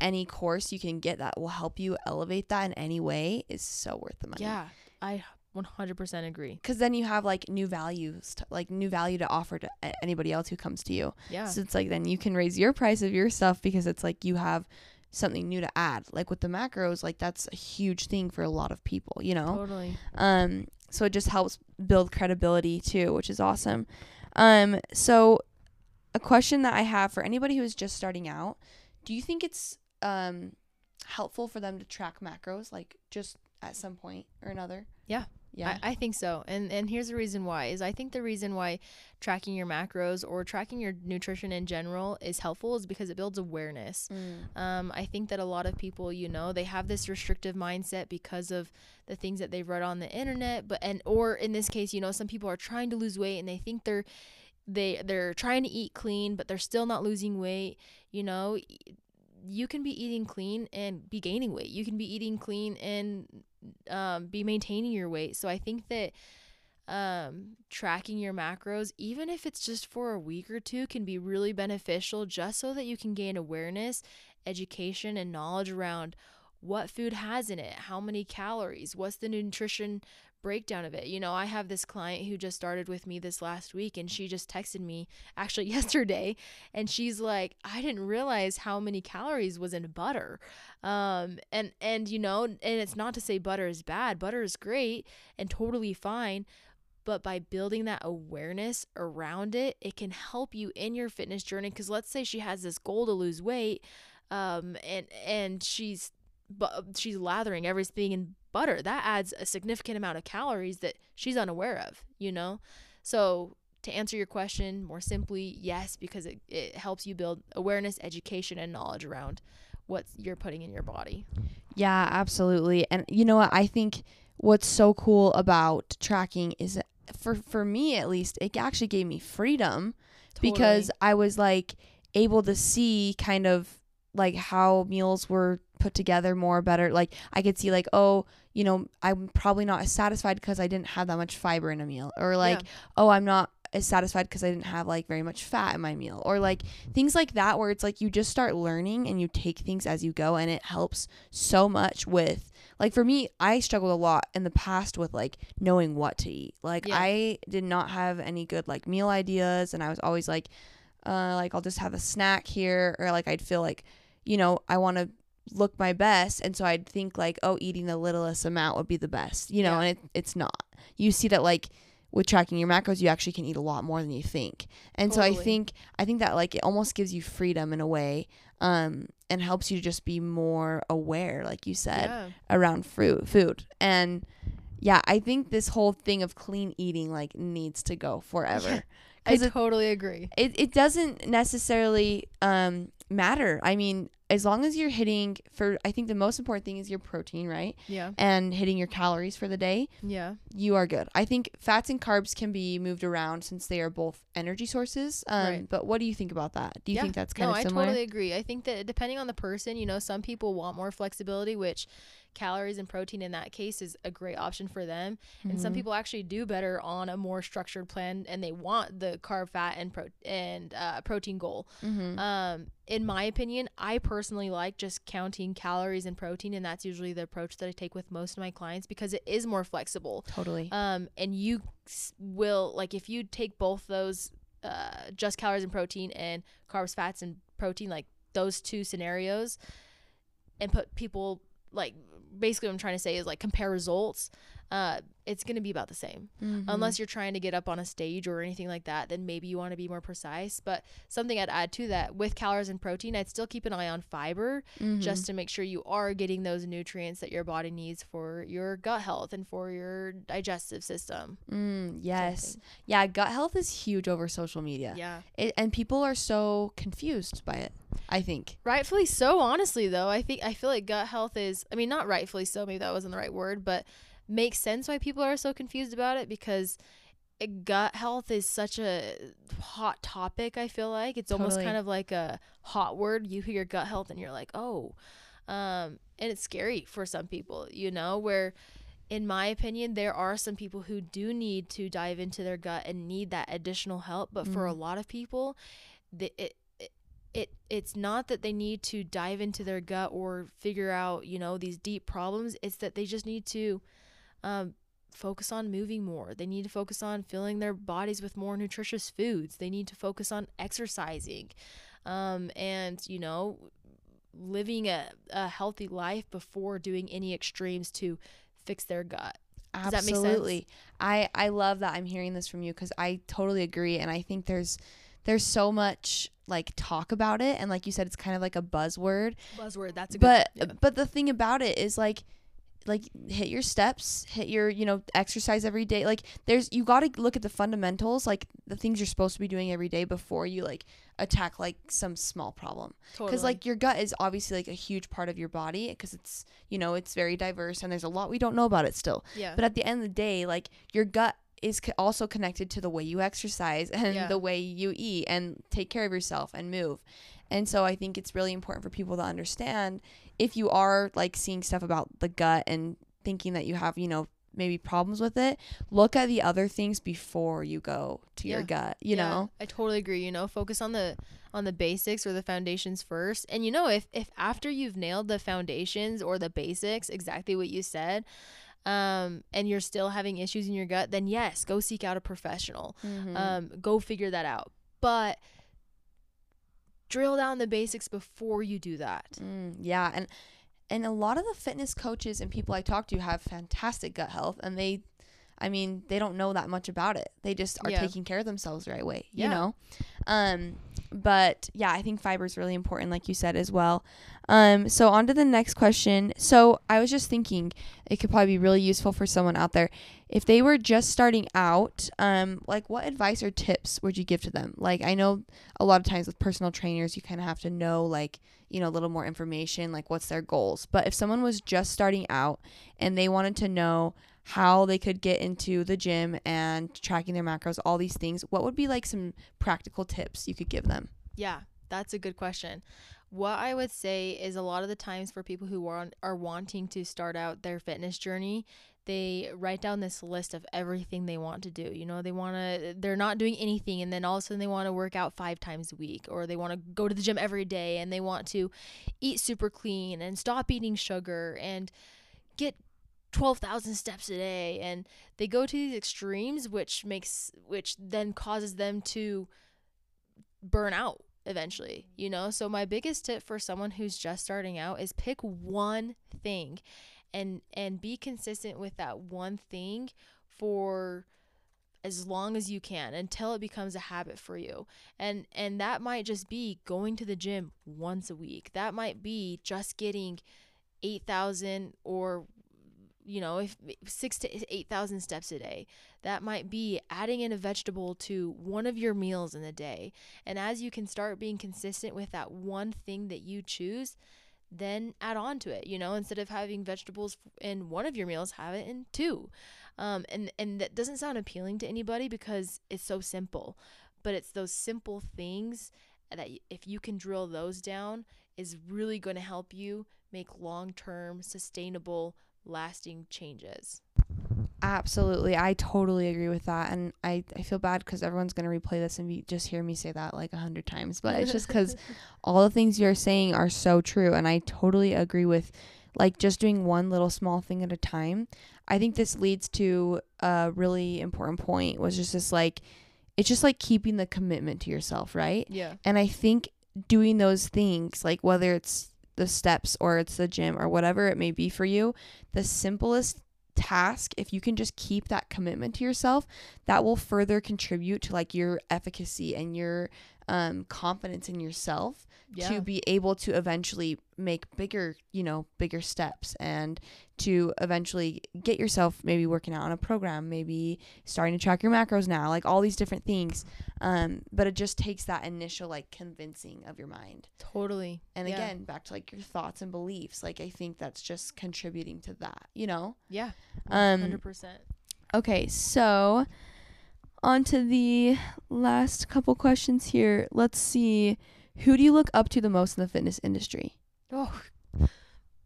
any course you can get that will help you elevate that in any way is so worth the money.
Yeah, I 100% agree.
Because then you have like new values, to, like new value to offer to anybody else who comes to you.
Yeah,
So it's like then you can raise your price of your stuff because it's like you have something new to add. Like with the macros, like that's a huge thing for a lot of people, you know?
totally.
Um, so it just helps build credibility too, which is awesome. Um, so a question that I have for anybody who is just starting out, do you think it's um helpful for them to track macros like just at some point or another?
Yeah.
Yeah.
I, I think so. And and here's the reason why is I think the reason why tracking your macros or tracking your nutrition in general is helpful is because it builds awareness.
Mm.
Um, I think that a lot of people, you know, they have this restrictive mindset because of the things that they've read on the internet, but and or in this case, you know, some people are trying to lose weight and they think they're they they're trying to eat clean, but they're still not losing weight. You know, you can be eating clean and be gaining weight. You can be eating clean and um, be maintaining your weight. So I think that um, tracking your macros, even if it's just for a week or two, can be really beneficial just so that you can gain awareness, education, and knowledge around what food has in it, how many calories, what's the nutrition breakdown of it. You know, I have this client who just started with me this last week and she just texted me actually yesterday and she's like, I didn't realize how many calories was in butter. Um and and you know, and it's not to say butter is bad. Butter is great and totally fine, but by building that awareness around it, it can help you in your fitness journey cuz let's say she has this goal to lose weight um and and she's but she's lathering everything in butter. That adds a significant amount of calories that she's unaware of, you know? So, to answer your question more simply, yes, because it, it helps you build awareness, education, and knowledge around what you're putting in your body.
Yeah, absolutely. And you know what? I think what's so cool about tracking is for for me at least, it actually gave me freedom because I was like able to see kind of like how meals were put together more better. Like I could see like, oh, you know, I'm probably not as satisfied because I didn't have that much fiber in a meal, or like,
Yeah.
oh, I'm not as satisfied because I didn't have like very much fat in my meal, or like things like that, where it's like you just start learning and you take things as you go, and it helps so much with. Like for me, I struggled a lot in the past with like knowing what to eat. Like
Yeah.
I did not have any good like meal ideas, and I was always like, uh, like I'll just have a snack here, or like I'd feel like, you know, I want to look my best, and so I'd think like, oh, eating the littlest amount would be the best, you know,
Yeah.
and it, it's not. You see that like with tracking your macros, you actually can eat a lot more than you think, and so I think I think that like it almost gives you freedom in a way, um, and helps you to just be more aware, like you said
yeah.
around fruit food and yeah i think this whole thing of clean eating like needs to go forever
I
it,
totally agree.
it, it doesn't necessarily um matter i mean as long as you're hitting for i think the most important thing is your protein right
Yeah.
and hitting your calories for the day
Yeah.
you are good i think fats and carbs can be moved around since they are both energy sources um
Right.
but what do you think about that do you
yeah.
think that's kind
no,
of similar
I totally agree. I think that depending on the person, you know, some people want more flexibility, which calories and protein in that case is a great option for them. And some
Mhm.
people actually do better on a more structured plan and they want the carb, fat, and pro- and uh, protein goal.
Mhm.
Um, in my opinion, I personally like just counting calories and protein, and that's usually the approach that I take with most of my clients because it is more flexible.
totally
Um, and you will like if you take both those, uh, just calories and protein and carbs, fats, and protein, like those two scenarios, and put people like basically what I'm trying to say is like compare results, uh, it's going to be about the same.
Mhm.
Unless you're trying to get up on a stage or anything like that, then maybe you want to be more precise. But something I'd add to that with calories and protein, I'd still keep an eye on fiber
Mhm.
just to make sure you are getting those nutrients that your body needs for your gut health and for your digestive system.
Mm, yes. Yeah, gut health is huge over social media.
Yeah.
It, and people are so confused by it, I think.
Rightfully so, honestly though. I think I feel like gut health is I mean not rightfully so, maybe that wasn't the right word, but makes sense why people are so confused about it because gut health is such a hot topic, I feel like. It's almost kind of like a hot word. You hear gut health and you're like, "Oh." Um and it's scary for some people, you know, where in my opinion, there are some people who do need to dive into their gut and need that additional help. But for a
Mm.
lot of people, the, it, it it it's not that they need to dive into their gut or figure out you know these deep problems. It's that they just need to um, focus on moving more. They need to focus on filling their bodies with more nutritious foods. They need to focus on exercising, um, and you know living a, a healthy life before doing any extremes to fix their gut. Does that make sense?
Absolutely. I I love that I'm hearing this from you cuz I totally agree and I think there's there's so much like talk about it and like you said it's kind of like a buzzword.
Buzzword. That's a
But
good. yeah.
but the thing about it is like like hit your steps, hit your, you know, exercise every day. Like there's you got to look at the fundamentals, like the things you're supposed to be doing every day before you like attack like some small problem.
totally.
because like your gut is obviously like a huge part of your body because it's you know it's very diverse and there's a lot we don't know about it still
yeah,
but at the end of the day like your gut is co- also connected to the way you exercise and
Yeah.
the way you eat and take care of yourself and move and so i think it's really important for people to understand if you are like seeing stuff about the gut and thinking that you have you know maybe problems with it look at the other things before you go to your gut you
Yeah,
know
I totally agree. You know, focus on the on the basics or the foundations first. And you know, if if after you've nailed the foundations or the basics, exactly what you said, um, and you're still having issues in your gut, then yes, go seek out a professional.
Mhm.
Um, go figure that out. But drill down the basics before you do that.
Mm, yeah, and and a lot of the fitness coaches and people I talk to have fantastic gut health, and they, I mean, they don't know that much about it. They just are
Yeah.
taking care of themselves the right way, you
Yeah.
know. Um, but yeah, I think fiber is really important, like you said as well. Um, so on to the next question. So I was just thinking, it could probably be really useful for someone out there if they were just starting out. Um, like what advice or tips would you give to them? Like I know a lot of times with personal trainers, you kind of have to know like you know a little more information, like what's their goals. But if someone was just starting out and they wanted to know how they could get into the gym and tracking their macros, all these things, what would be like some practical tips you could give them?
Yeah, that's a good question. What I would say is a lot of the times for people who are are wanting to start out their fitness journey, they write down this list of everything they want to do. You know, they want to they're not doing anything and then all of a sudden they want to work out 5 times a week or they want to go to the gym every day and they want to eat super clean and stop eating sugar and get 12,000 steps a day and they go to these extremes which makes which then causes them to burn out eventually, you know? So my biggest tip for someone who's just starting out is pick one thing and and be consistent with that one thing for as long as you can until it becomes a habit for you. And and that might just be going to the gym once a week. That might be just getting 8,000 or you know, if 6 to 8,000 steps a day. That might be adding in a vegetable to one of your meals in the day. And as you can start being consistent with that one thing that you choose, then add on to it. You know, instead of having vegetables in one of your meals, have it in two. Um, and and that doesn't sound appealing to anybody because it's so simple, but it's those simple things that if you can drill those down is really going to help you make long-term sustainable lasting changes.
Absolutely. I totally agree with that. And I, I feel bad because everyone's going to replay this and be, just hear me say that like a hundred times. But it's just because all the things you're saying are so true. And I totally agree with like just doing one little small thing at a time. I think this leads to a really important point, was just this like, it's just like keeping the commitment to yourself, right?
yeah.
And I think doing those things, like whether it's the steps or it's the gym or whatever it may be for you, the simplest task, if you can just keep that commitment to yourself, that will further contribute to like your efficacy and your um, confidence in yourself
Yeah.
to be able to eventually make bigger, you know, bigger steps and to eventually get yourself maybe working out on a program, maybe starting to track your macros now, like all these different things. Um, but it just takes that initial like convincing of your mind.
totally.
And
Yeah.
again, back to like your thoughts and beliefs. Like I think that's just contributing to that, you know?
Yeah.
Um,
Hundred percent.
Okay, so on to the last couple questions here. Let's see. Who do you look up to the most in the fitness industry?
Oh,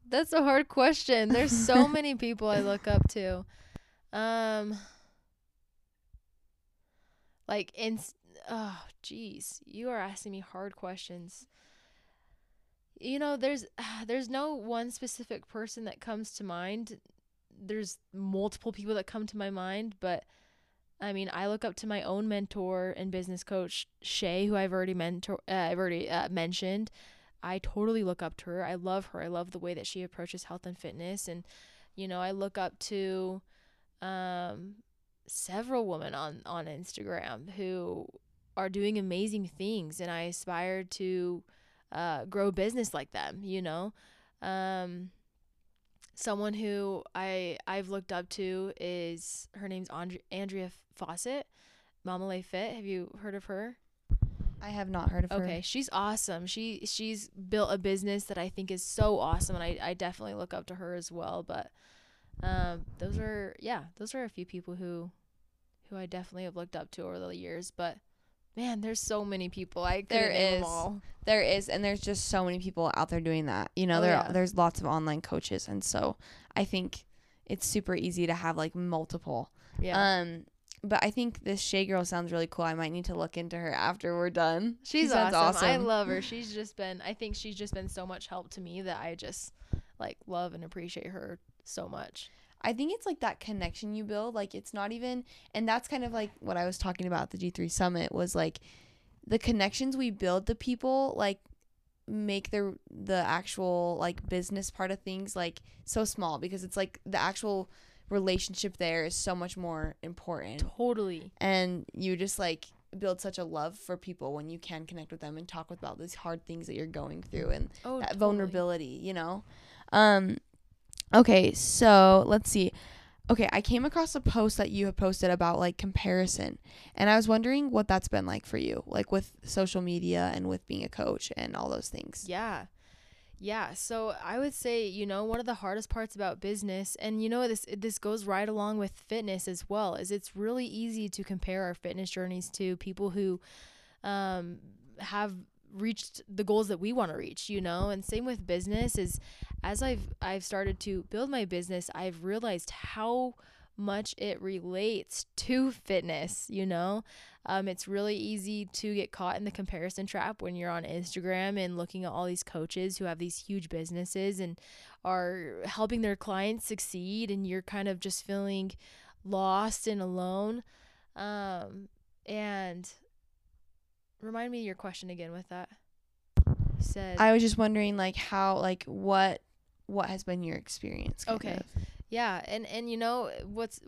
that's a hard question. There's so many people I look up to. Um, like in, oh, jeez, you are asking me hard questions. You know, there's there's no one specific person that comes to mind. There's multiple people that come to my mind, but I mean, I look up to my own mentor and business coach Shay, who I've already mentor, uh, I've already uh, mentioned. I totally look up to her. I love her. I love the way that she approaches health and fitness and you know, I look up to um several women on on Instagram who are doing amazing things and I aspire to uh grow business like them, you know. Um someone who I I've looked up to is her name's Andre- Andrea Fawcett, Mama Lay Fit. Have you heard of her?
I have not heard of her.
Okay, she's awesome. She she's built a business that I think is so awesome, and I I definitely look up to her as well. But um, those are yeah, those are a few people who who I definitely have looked up to over the years. But man, there's so many people. I
There
couldn't name 'em
is. There is, and there's just so many people out there doing that. You know,
Oh,
there
yeah.
there's lots of online coaches, and so I think it's super easy to have like multiple.
Yeah,
Um, but I think this Shay girl sounds really cool. I might need to look into her after we're done. She
she's awesome. I love her. She's just been. I think she's just been so much help to me that I just like love and appreciate her so much.
I think it's like that connection you build. Like it's not even, and that's kind of like what I was talking about at the G3 Summit was like the connections we build to people, like make the the actual like business part of things like so small because it's like the actual relationship there is so much more important
Totally.
and you just like build such a love for people when you can connect with them and talk about these hard things that you're going through and
Oh,
that
totally.
vulnerability, you know. Um okay, so let's see. Okay, I came across a post that you have posted about like comparison. And I was wondering what that's been like for you, like with social media and with being a coach and all those things.
Yeah. Yeah, so I would say, you know, one of the hardest parts about business and you know this this goes right along with fitness as well, is it's really easy to compare our fitness journeys to people who um have reached the goals that we want to reach, you know? And same with business is as I've I've started to build my business, I've realized how much it relates to fitness, you know? Um, it's really easy to get caught in the comparison trap when you're on Instagram and looking at all these coaches who have these huge businesses and are helping their clients succeed, and you're kind of just feeling lost and alone. Um, and remind me your question again with that. You said
I was just wondering like how like what what has been your experience?
Okay.
of?
Yeah, and and you know what's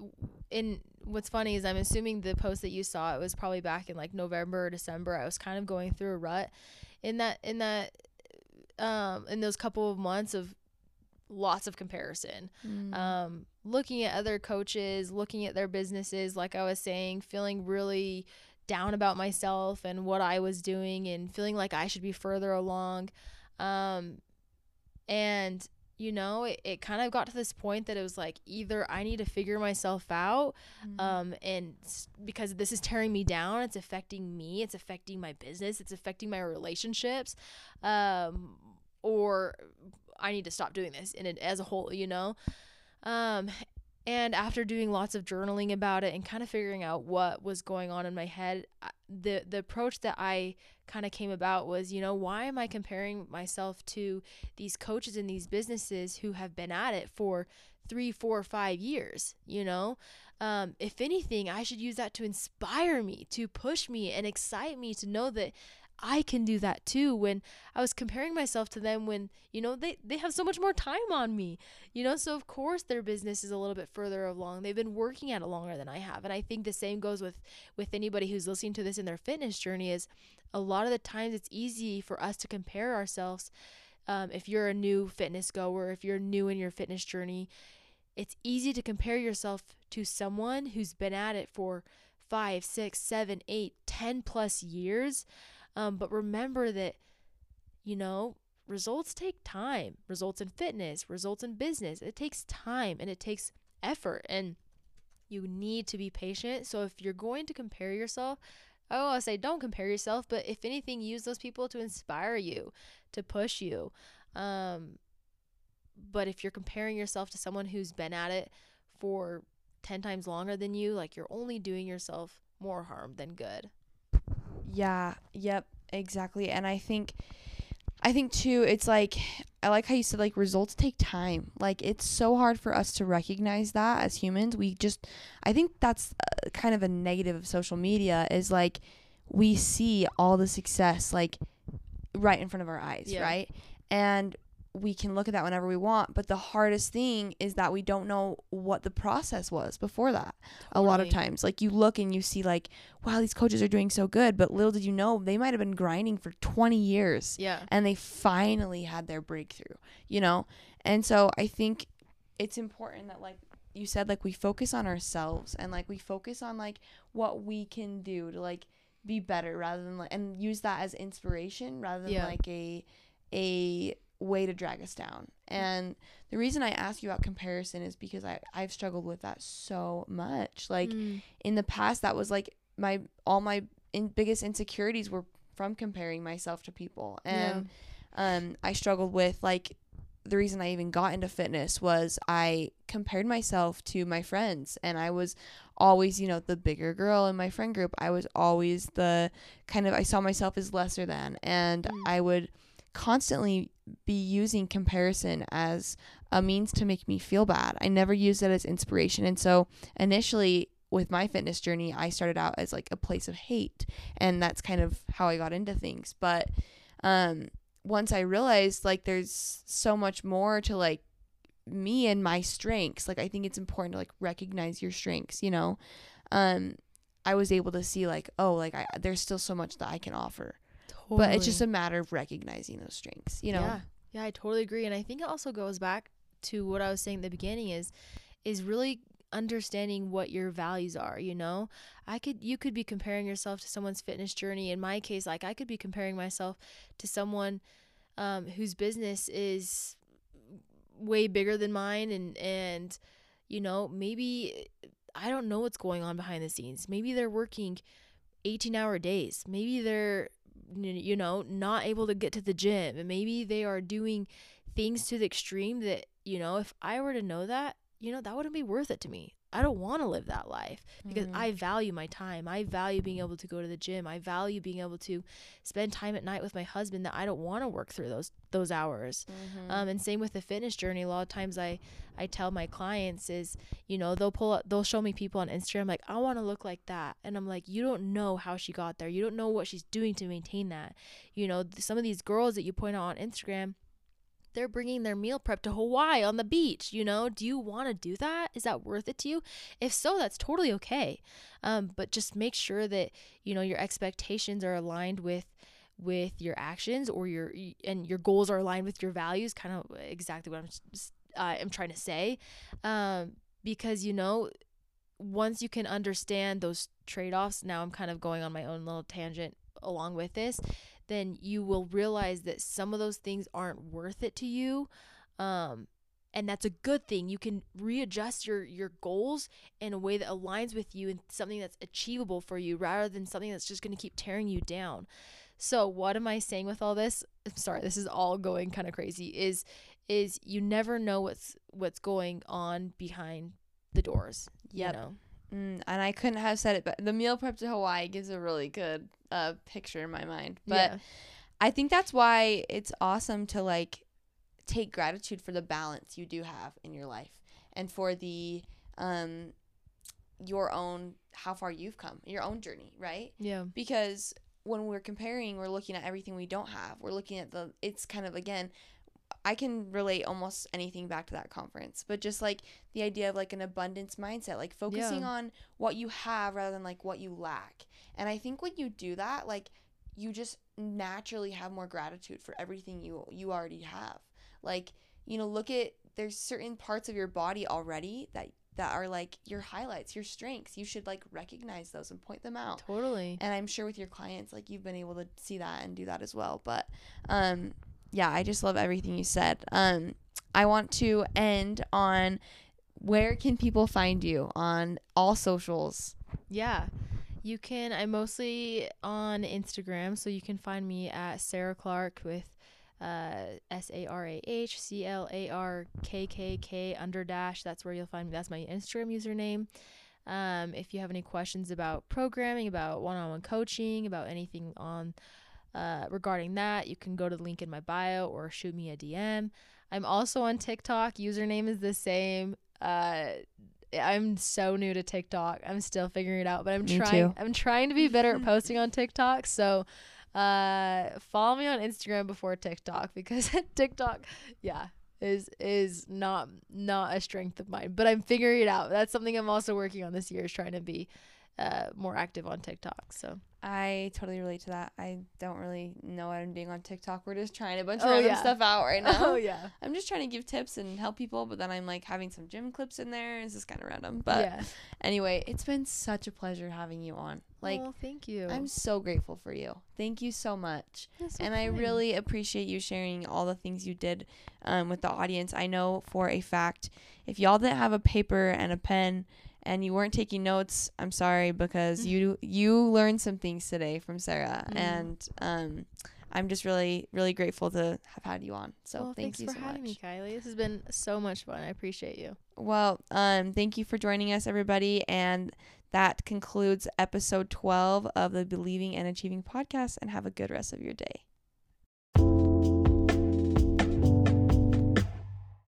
in what's funny is I'm assuming the post that you saw it was probably back in like November or December. I was kind of going through a rut in that in that um in those couple of months of lots of comparison.
Mm.
Um looking at other coaches, looking at their businesses like I was saying, feeling really down about myself and what I was doing and feeling like I should be further along. Um and you know, it, it kind of got to this point that it was like either I need to figure myself out,
Mm.
um, and because this is tearing me down, it's affecting me, it's affecting my business, it's affecting my relationships, um, or I need to stop doing this in it as a whole, you know. Um, and after doing lots of journaling about it and kind of figuring out what was going on in my head, the the approach that I kind of came about was, you know, why am I comparing myself to these coaches in these businesses who have been at it for three, four, five years? You know, um, if anything, I should use that to inspire me, to push me, and excite me to know that I can do that too when I was comparing myself to them when, you know, they, they have so much more time on me. You know, so of course their business is a little bit further along. They've been working at it longer than I have. And I think the same goes with with anybody who's listening to this in their fitness journey is a lot of the times it's easy for us to compare ourselves um, if you're a new fitness goer, if you're new in your fitness journey, it's easy to compare yourself to someone who's been at it for five, six, seven, eight, ten plus years. Um, but remember that, you know, results take time. Results in fitness, results in business. It takes time and it takes effort. And you need to be patient. So if you're going to compare yourself, oh, I say don't compare yourself, but if anything, use those people to inspire you, to push you. Um, but if you're comparing yourself to someone who's been at it for 10 times longer than you, like you're only doing yourself more harm than good.
Yeah, yep, exactly. And I think I think too it's like I like how you said like results take time. Like it's so hard for us to recognize that as humans. We just I think that's uh, kind of a negative of social media is like we see all the success like right in front of our eyes,
Yeah.
right? And we can look at that whenever we want, but the hardest thing is that we don't know what the process was before that. A lot of times, like you look and you see like, wow, these coaches are doing so good, but little did you know they might have been grinding for 20 years
Yeah.
and they finally had their breakthrough, you know? And so I think it's important that like you said like we focus on ourselves and like we focus on like what we can do to like be better rather than like and use that as inspiration rather than
Yeah.
like a a way to drag us down. And the reason I ask you about comparison is because I I've struggled with that so much. Like
Mm.
in the past that was like my all my in, biggest insecurities were from comparing myself to people and um I struggled with like the reason I even got into fitness was I compared myself to my friends and I was always you know the bigger girl in my friend group I was always the kind of I saw myself as lesser than and
Mm.
I would constantly be using comparison as a means to make me feel bad. I never used it as inspiration. And so initially with my fitness journey, I started out as like a place of hate, and that's kind of how I got into things. But um once I realized like there's so much more to like me and my strengths, like I think it's important to like recognize your strengths, you know. Um I was able to see like, oh, like I, there's still so much that I can offer. But it's just a matter of recognizing those strengths, you know.
Yeah. Yeah, I totally agree. And I think it also goes back to what I was saying at the beginning is is really understanding what your values are, you know? I could you could be comparing yourself to someone's fitness journey. In my case, like I could be comparing myself to someone um, whose business is way bigger than mine and and you know, maybe I don't know what's going on behind the scenes. Maybe they're working 18 hour days. Maybe they're you know, not able to get to the gym and maybe they are doing things to the extreme that, you know, if I were to know that, you know, that wouldn't be worth it to me. I don't want to live that life because
Mhm.
I value my time. I value being able to go to the gym. I value being able to spend time at night with my husband that I don't want to work through those those hours.
Mhm.
Um, and same with the fitness journey. A lot of times I, I tell my clients is, you know, they'll pull up, they'll show me people on Instagram like, I want to look like that. And I'm like, you don't know how she got there. You don't know what she's doing to maintain that. You know, th- some of these girls that you point out on Instagram, they're bringing their meal prep to Hawaii on the beach. You know, do you want to do that? Is that worth it to you? If so, that's totally okay. Um, but just make sure that you know your expectations are aligned with with your actions or your and your goals are aligned with your values. Kind of exactly what I'm uh, I'm trying to say, um, because you know once you can understand those trade offs. Now I'm kind of going on my own little tangent along with this then you will realize that some of those things aren't worth it to you. Um, and that's a good thing. You can readjust your your goals in a way that aligns with you and something that's achievable for you rather than something that's just going to keep tearing you down. So, what am I saying with all this? I'm sorry, this is all going kind of crazy. Is is you never know what's what's going on behind the doors.
Yep.
You know?
Mm, and I couldn't have said it, but the meal prep to Hawaii gives a really good uh, picture in my mind. But
yeah.
I think that's why it's awesome to like take gratitude for the balance you do have in your life and for the um your own how far you've come, your own journey, right?
Yeah.
Because when we're comparing, we're looking at everything we don't have. We're looking at the, it's kind of, again, I can relate almost anything back to that conference, but just like the idea of like an abundance mindset, like focusing
Yeah.
on what you have rather than like what you lack. And I think when you do that, like you just naturally have more gratitude for everything you you already have. Like, you know, look at there's certain parts of your body already that that are like your highlights, your strengths. You should like recognize those and point them out
Totally.
and i'm sure with your clients like you've been able to see that and do that as well but um yeah i just love everything you said um i want to end on where can people find you on all socials
Yeah. You can I'm mostly on Instagram, so you can find me at Sarah Clark with uh S A R A H C L A R K K K under dash. That's where you'll find me. That's my Instagram username. Um, if you have any questions about programming, about one-on-one coaching, about anything on uh, regarding that, you can go to the link in my bio or shoot me a DM. I'm also on TikTok. Username is the same. Uh, I'm so new to TikTok. I'm still figuring it out, but I'm
Me
trying.
too.
I'm trying to be better at posting on TikTok. So, uh, follow me on Instagram before TikTok because TikTok, yeah, is is not not a strength of mine. But I'm figuring it out. That's something I'm also working on this year is trying to be uh, more active on TikTok. So
i totally relate to that i don't really know what i'm doing on tiktok we're just trying a bunch of
Oh,
random
yeah.
stuff out right now
oh yeah,
i'm just trying to give tips and help people but then i'm like having some gym clips in there it's just kind of random but
yeah.
anyway it's been such a pleasure having you on like
oh, thank you.
I'm so grateful for you. Thank you so much.
So
and I really appreciate you sharing all the things you did um, with the audience. I know for a fact, if y'all didn't have a paper and a pen and you weren't taking notes, I'm sorry because you you learned some things today from Sarah,
Mm.
and um, I'm just really really grateful to have had you on. So
well,
thank
thanks
you
for
so
having
much.
me, Kylie. This has been so much fun. I appreciate you.
Well, um, thank you for joining us, everybody. And that concludes episode 12 of the Believing and Achieving podcast. And have a good rest of your day.